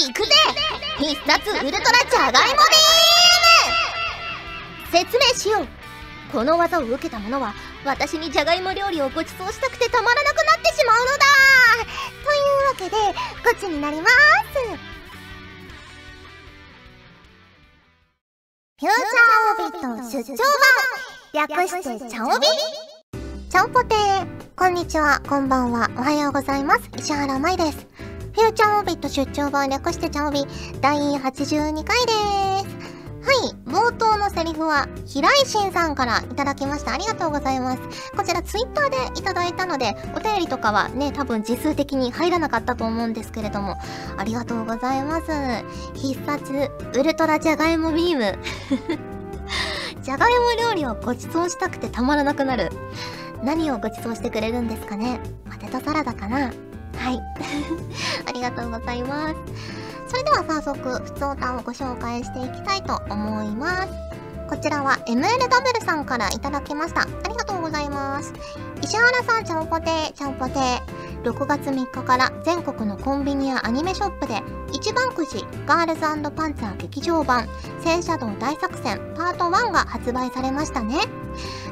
行くぜ必殺ウルトラじゃがいもビーム説明しよう。この技を受けた者は私にじゃがいも料理をご馳走したくてたまらなくなってしまうのだ。というわけでこっちになります。フューチャーオービット出張版。略してチャオビ。チャオポテー。こんにちは、こんばんは、おはようございます。石原舞です。フューチャーオビット出張版略してチャオビ第82回です。はい、冒頭のセリフは、平井心さんからいただきました。ありがとうございます。こちらツイッターでいただいたので、お便りとかはね、多分実数的に入らなかったと思うんですけれども、ありがとうございます。必殺、ウルトラじゃがいもビーム。じゃがいも料理をご馳走したくてたまらなくなる。何をご馳走してくれるんですかねポテトサラダかなはい。ありがとうございます。それでは早速、普通歌をご紹介していきたいと思います。こちらは MLW さんからいただきました。ありがとうございます。石原さん、ちゃんぽてー、ちゃんぽてー。6月3日から全国のコンビニやアニメショップで一番くじガールズパンツァー劇場版戦車道大作戦パート1が発売されましたね。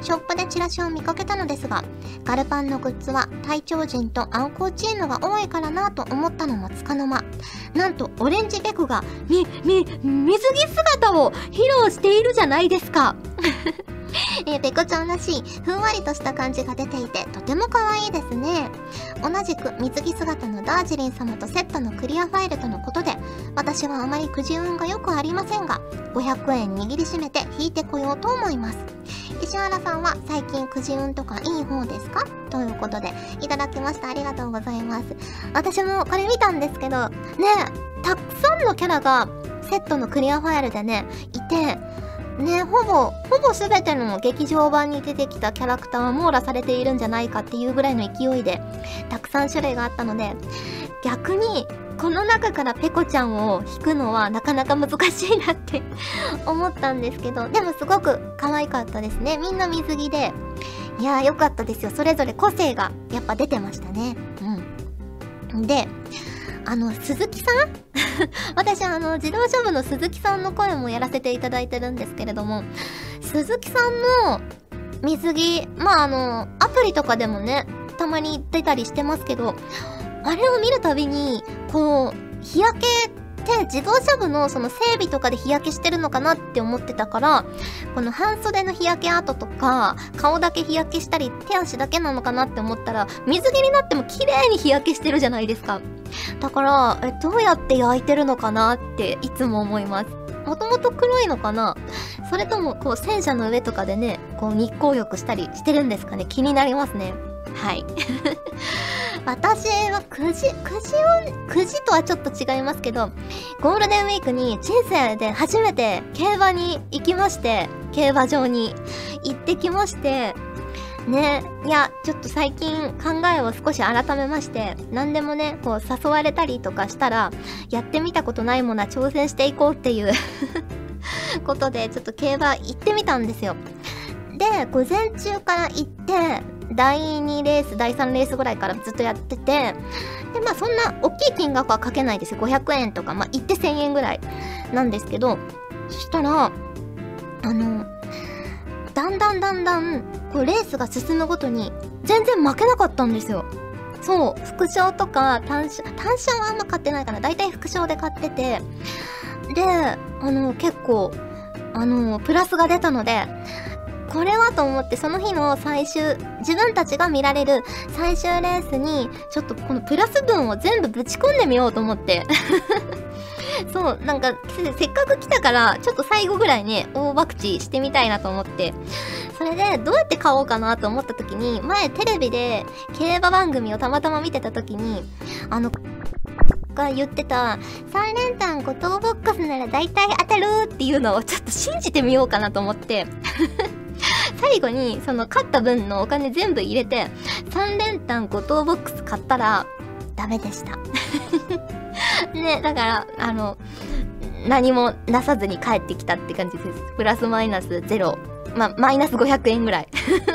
ショップでチラシを見かけたのですが、ガルパンのグッズは体長陣とアンコーチームが多いからなと思ったのもつかの間。なんと、オレンジベクが、み、み、水着姿を披露しているじゃないですか。えー、ペコちゃんらしい、ふんわりとした感じが出ていて、とても可愛いですね。同じく水着姿のダージリン様とセットのクリアファイルとのことで、私はあまりくじ運がよくありませんが、500円握りしめて引いてこようと思います。石原さんは最近くじ運とかいい方ですか？ということで、いただきました。ありがとうございます。私もこれ見たんですけど、ねたくさんのキャラがセットのクリアファイルでね、いて、ね、ほぼ、ほぼ全ての劇場版に出てきたキャラクターは網羅されているんじゃないかっていうぐらいの勢いで、たくさん種類があったので、逆に、この中からペコちゃんを引くのはなかなか難しいなって 思ったんですけど、でもすごく可愛かったですね。みんな水着で。いやーよかったですよ。それぞれ個性がやっぱ出てましたね。うん。で、あの、鈴木さん？私、あの、自動車部の鈴木さんの声もやらせていただいてるんですけれども、鈴木さんの水着、まあ、あの、アプリとかでもね、たまに出たりしてますけど、あれを見るたびに、こう、日焼けって自動車部のその整備とかで日焼けしてるのかなって思ってたから、この半袖の日焼け跡とか、顔だけ日焼けしたり、手足だけなのかなって思ったら、水着になっても綺麗に日焼けしてるじゃないですか。だから、え、どうやって焼いてるのかなっていつも思います。もともと黒いのかな？それとも、こう、戦車の上とかでね、こう、日光浴したりしてるんですかね？気になりますね。はい。私は9時、9時を、9時とはちょっと違いますけど、ゴールデンウィークに人生で初めて競馬に行きまして、競馬場に行ってきまして、ねいや、ちょっと最近考えを少し改めまして、何でもね、こう誘われたりとかしたら、やってみたことないものは挑戦していこうっていう ことで、ちょっと競馬行ってみたんですよ。で、午前中から行って、第2レース、第3レースぐらいからずっとやってて、で、まあそんな大きい金額はかけないですよ。500円とか、まあ行って1000円ぐらいなんですけど、そしたら、あの、だんだんだんだん、こうレースが進むごとに、全然負けなかったんですよ。そう、副賞とか単勝、単勝はあんま買ってないかな。だいたい副賞で買ってて、で、あの、結構、あの、プラスが出たので、これはと思ってその日の最終、自分たちが見られる最終レースに、ちょっとこのプラス分を全部ぶち込んでみようと思って。そう、なんか、せっかく来たから、ちょっと最後ぐらいね、大博打してみたいなと思って。それで、どうやって買おうかなと思った時に、前テレビで競馬番組をたまたま見てた時に、あの、が言ってた、3連単5等ボックスなら大体当たるっていうのをちょっと信じてみようかなと思って最後に、その勝った分のお金全部入れて、3連単5等ボックス買ったら、ダメでした。ね、だから、あの、何もなさずに帰ってきたって感じです。プラスマイナスゼロ。まあ、マイナス500円ぐらい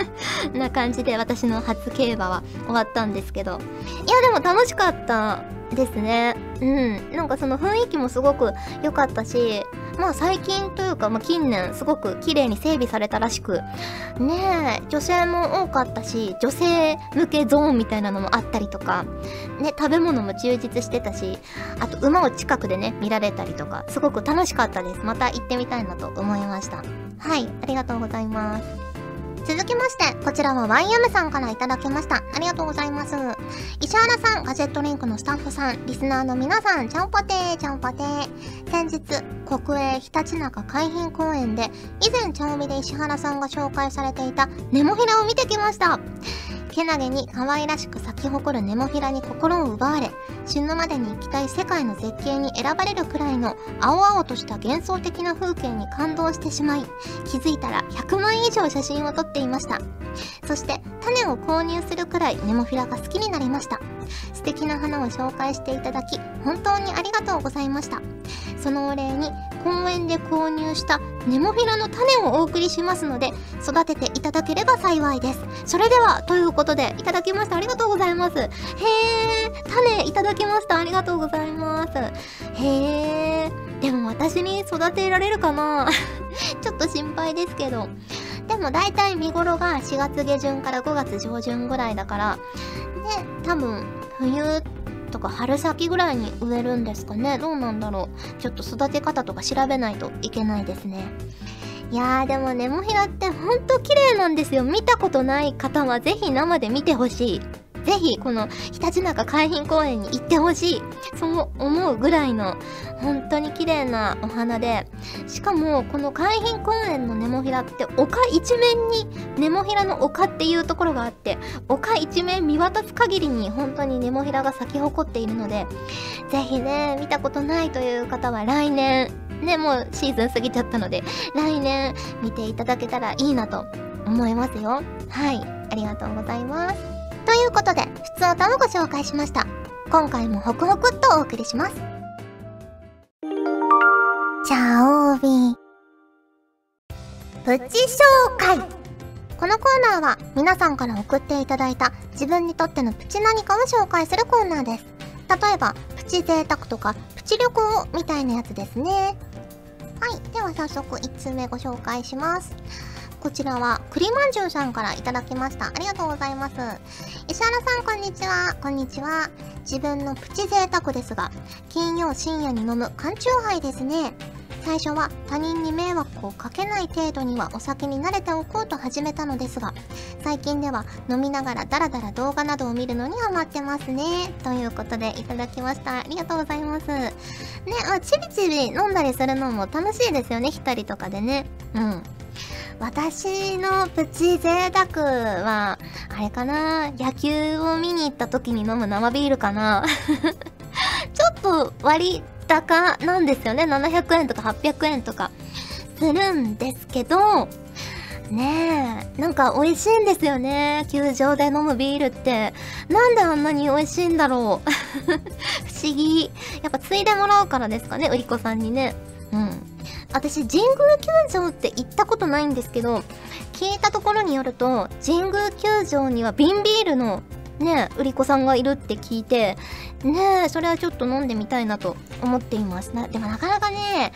な感じで私の初競馬は終わったんですけどいやでも楽しかったですねうんなんかその雰囲気もすごく良かったしまあ最近というか、まあ、近年すごく綺麗に整備されたらしくねえ女性も多かったし女性向けゾーンみたいなのもあったりとかね食べ物も充実してたしあと馬を近くでね見られたりとかすごく楽しかったです。また行ってみたいなと思いました。はいありがとうございます。続きまして、こちらはワイヤムさんから頂きました。ありがとうございます。石原さん、ガジェットリンクのスタッフさん、リスナーの皆さん、ちゃんぽてー、ちゃんぽてー。先日、国営ひたちなか海浜公園で、以前ちゃおみで石原さんが紹介されていたネモフィラを見てきました。けなげに可愛らしく咲き誇るネモフィラに心を奪われ死ぬまでに行きたい世界の絶景に選ばれるくらいの青々とした幻想的な風景に感動してしまい気づいたら100枚以上写真を撮っていました。そして種を購入するくらいネモフィラが好きになりました。素敵な花を紹介していただき本当にありがとうございました。そのお礼に公園で購入したネモフィラの種をお送りしますので育てていただければ幸いです。それではということでいただきました。ありがとうございます。へえ種いただきました。ありがとうございます。へえでも私に育てられるかな？ちょっと心配ですけど。でも大体見頃が4月下旬から5月上旬ぐらいだからね多分冬か春先ぐらいに植えるんですかね。どうなんだろう。ちょっと育て方とか調べないといけないですね。いやーでもネモフィラってほんと綺麗なんですよ。見たことない方は是非生で見てほしい。ぜひこのひたちなか海浜公園に行ってほしい。そう思うぐらいの本当に綺麗なお花で。しかもこの海浜公園のネモフィラって丘一面にネモフィラの丘っていうところがあって丘一面見渡す限りに本当にネモフィラが咲き誇っているのでぜひね見たことないという方は来年ねもうシーズン過ぎちゃったので来年見ていただけたらいいなと思いますよ。はいありがとうございます。ということで、普通歌をご紹介しました。今回もホクホクっとお送りします。チャオビプチ紹介このコーナーは皆さんから送っていただいた自分にとってのプチ何かを紹介するコーナーです。例えば、プチ贅沢とか、プチ旅行みたいなやつですね。はい。では早速1通目ご紹介します。こちらは栗まんじゅうさんからいただきました。ありがとうございます。石原さん、こんにちは。こんにちは。自分のプチ贅沢ですが、金曜深夜に飲む缶チューハイですね。最初は他人に迷惑をかけない程度にはお酒に慣れておこうと始めたのですが、最近では飲みながらダラダラ動画などを見るのにハマってますね。ということでいただきました。ありがとうございます。ね、あ、ちびちび飲んだりするのも楽しいですよね。一人とかでね。うん。私のプチ贅沢は、あれかな？野球を見に行った時に飲む生ビールかな？ちょっと割高なんですよね。700円とか800円とかするんですけど、ねえ、なんか美味しいんですよね。球場で飲むビールって。なんであんなに美味しいんだろう？不思議。やっぱついでもらうからですかね、売り子さんにね。うん。私神宮球場って行ったことないんですけど聞いたところによると神宮球場には瓶ビールのね売り子さんがいるって聞いてねそれはちょっと飲んでみたいなと思っています。なでもなかなかね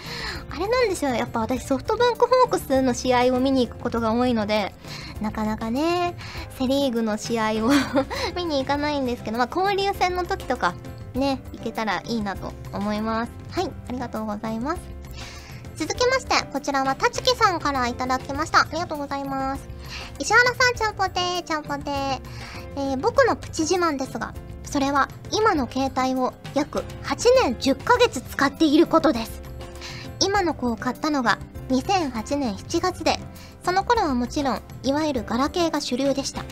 あれなんですよ。やっぱ私ソフトバンクホークスの試合を見に行くことが多いのでなかなかねセ・リーグの試合を 見に行かないんですけどまあ交流戦の時とかね行けたらいいなと思います。はいありがとうございます。続きまして、こちらはたちきさんからいただきました。ありがとうございます。石原さん、ちゃんぽてー、ちゃんぽてー。えー、僕のプチ自慢ですが、それは今の携帯を約8年10ヶ月使っていることです。今の子を買ったのが2008年7月で、その頃はもちろん、いわゆるガラケーが主流でした。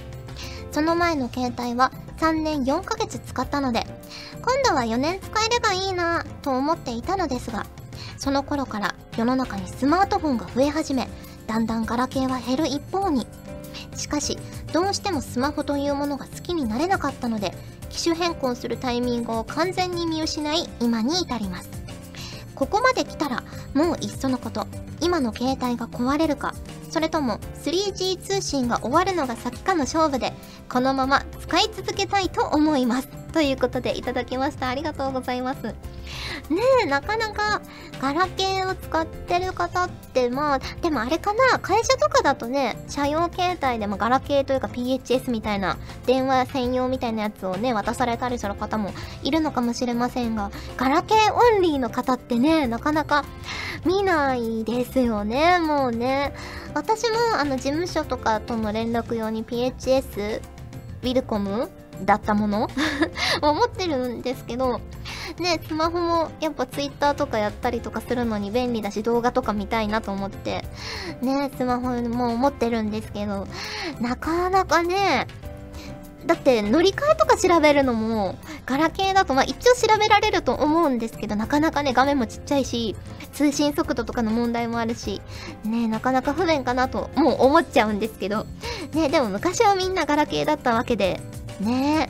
その前の携帯は3年4ヶ月使ったので、今度は4年使えればいいなぁと思っていたのですが、その頃から世の中にスマートフォンが増え始めだんだんガラケーは減る一方に。しかしどうしてもスマホというものが好きになれなかったので機種変更するタイミングを完全に見失い今に至ります。ここまで来たらもういっそのこと今の携帯が壊れるかそれとも 3G 通信が終わるのが先かの勝負でこのまま使い続けたいと思います。ということでいただきました。ありがとうございます。ねえなかなかガラケーを使ってる方ってまあでもあれかな。会社とかだとね社用携帯でもガラケーというか PHS みたいな電話専用みたいなやつをね渡されたりする方もいるのかもしれませんがガラケーオンリーの方ってねなかなか見ないですよね。もうね。私もあの事務所とかとの連絡用に PHS ウィルコムだったもの？を持ってるんですけど、ね、スマホもやっぱ Twitter とかやったりとかするのに便利だし動画とか見たいなと思って、ね、スマホも持ってるんですけど、なかなかね、だって乗り換えとか調べるのもガラケーだとまあ一応調べられると思うんですけどなかなかね画面もちっちゃいし通信速度とかの問題もあるしねなかなか不便かなともう思っちゃうんですけどねでも昔はみんなガラケーだったわけでね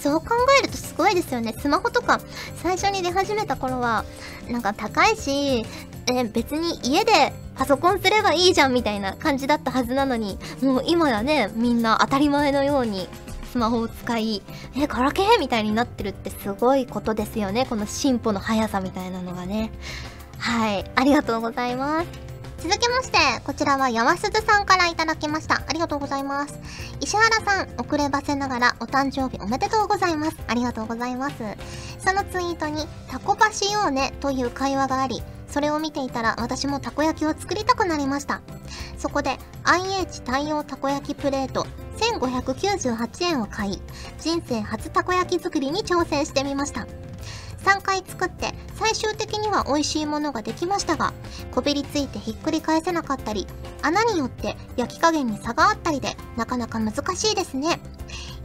そう考えるとすごいですよね。スマホとか最初に出始めた頃は、なんか高いし、え別に家でパソコンすればいいじゃんみたいな感じだったはずなのに、もう今やね、みんな当たり前のようにスマホを使い、え、ガラケーみたいになってるってすごいことですよね。この進歩の速さみたいなのがね。はい。ありがとうございます。続きまして、こちらは山鈴さんからいただきました。ありがとうございます。石原さん、遅ればせながらお誕生日おめでとうございます。ありがとうございます。そのツイートに、タコパしようねという会話があり、それを見ていたら私もたこ焼きを作りたくなりました。そこで IH 対応たこ焼きプレート1598円を買い、人生初たこ焼き作りに挑戦してみました。3回作って最終的には美味しいものができましたがこびりついてひっくり返せなかったり穴によって焼き加減に差があったりでなかなか難しいですね。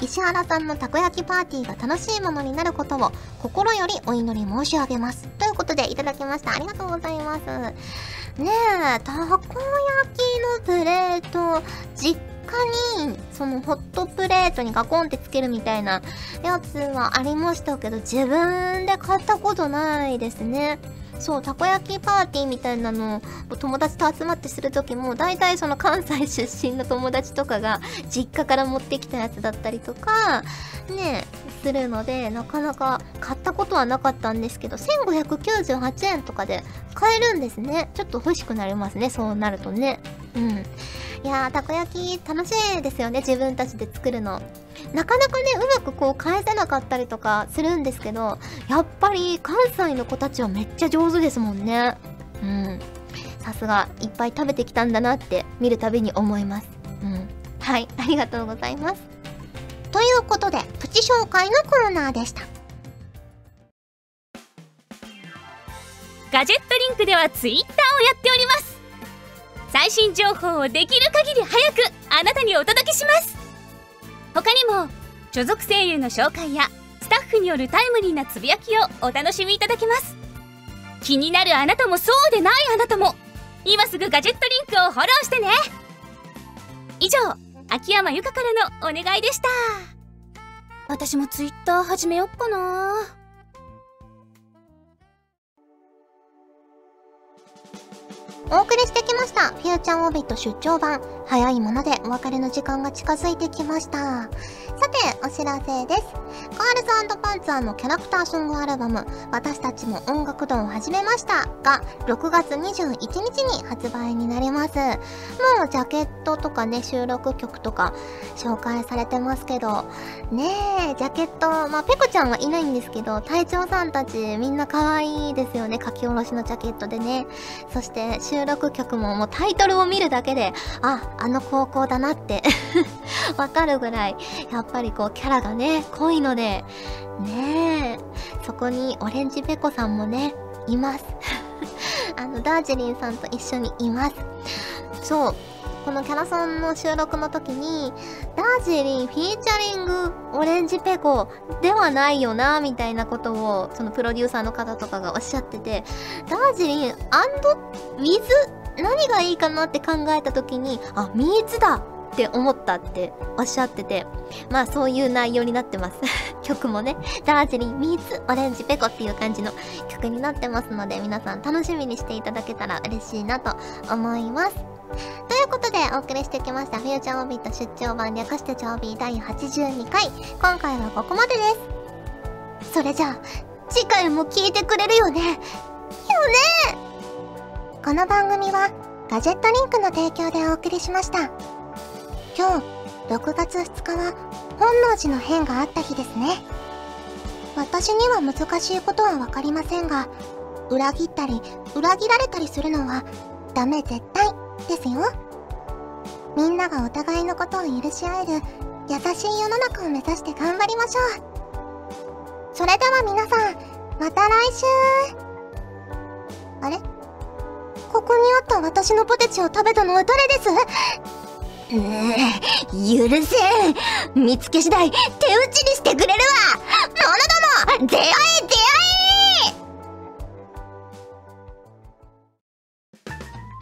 石原さんのたこ焼きパーティーが楽しいものになることを心よりお祈り申し上げます。ということでいただきました。ありがとうございます。ねえたこ焼きのプレート実にそのホットプレートにガコンってつけるみたいなやつはありましたけど自分で買ったことないですね。そうたこ焼きパーティーみたいなのを友達と集まってする時も大体その関西出身の友達とかが実家から持ってきたやつだったりとかねするのでなかなか買ったことはなかったんですけど1598円とかで買えるんですね。ちょっと欲しくなりますねそうなるとね。うん。いやー、たこ焼き楽しいですよね、自分たちで作るの。なかなかね、うまくこう返せなかったりとかするんですけど、やっぱり関西の子たちはめっちゃ上手ですもんね。うん。さすが、いっぱい食べてきたんだなって見るたびに思います。うん。はい、ありがとうございます。ということで、プチ紹介のコーナーでした。ガジェットリンクではツイッターをやっております最新情報をできる限り早くあなたにお届けします他にも所属声優の紹介やスタッフによるタイムリーなつぶやきをお楽しみいただけます。気になるあなたもそうでないあなたも今すぐガジェットリンクをフォローしてね。以上秋山由香からのお願いでした。私もツイッター始めよっかな。お送りしてきました。フューチャーオビット出張版。早いものでお別れの時間が近づいてきました。さて、お知らせです。ガールズパンツァーのキャラクターソングアルバム、私たちも音楽堂を始めましたが、6月21日に発売になります。もうジャケットとかね、収録曲とか紹介されてますけど、ねえ、ジャケット、まあ、ペコちゃんはいないんですけど、隊長さんたちみんな可愛いですよね。書き下ろしのジャケットでね。そして、収録曲ももうタイトルを見るだけで、あ、あの高校だなって わかるぐらい、やっぱりこうキャラがね、濃いので、ねえ、そこにオレンジペコさんもね、います。あの、ダージリンさんと一緒にいます。そう。このキャラソンの収録の時に、ダージリン featuring オレンジペコではないよな、みたいなことを、そのプロデューサーの方とかがおっしゃってて、ダージリン wiズ何がいいかなって考えた時に、あ、ミーツだって思ったっておっしゃってて、まあそういう内容になってます。曲もね、ダージリン、ミーツ、オレンジ、ペコっていう感じの曲になってますので、皆さん楽しみにしていただけたら嬉しいなと思います。ということでお送りしてきましたフューチャーオービット出張版略してチャオビー第82回。今回はここまでです。それじゃあ次回も聞いてくれるよね。よね。この番組はガジェットリンクの提供でお送りしました。今日6月2日は本能寺の変があった日ですね。私には難しいことは分かりませんが裏切ったり裏切られたりするのはダメ絶対。ですよ。みんながお互いのことを許し合える優しい世の中を目指して頑張りましょう。それでは皆さんまた来週。あれ？ここにあった私のポテチを食べたのは誰です？うー許せん。見つけ次第手打ちにしてくれるわ。者ども出会え出会え！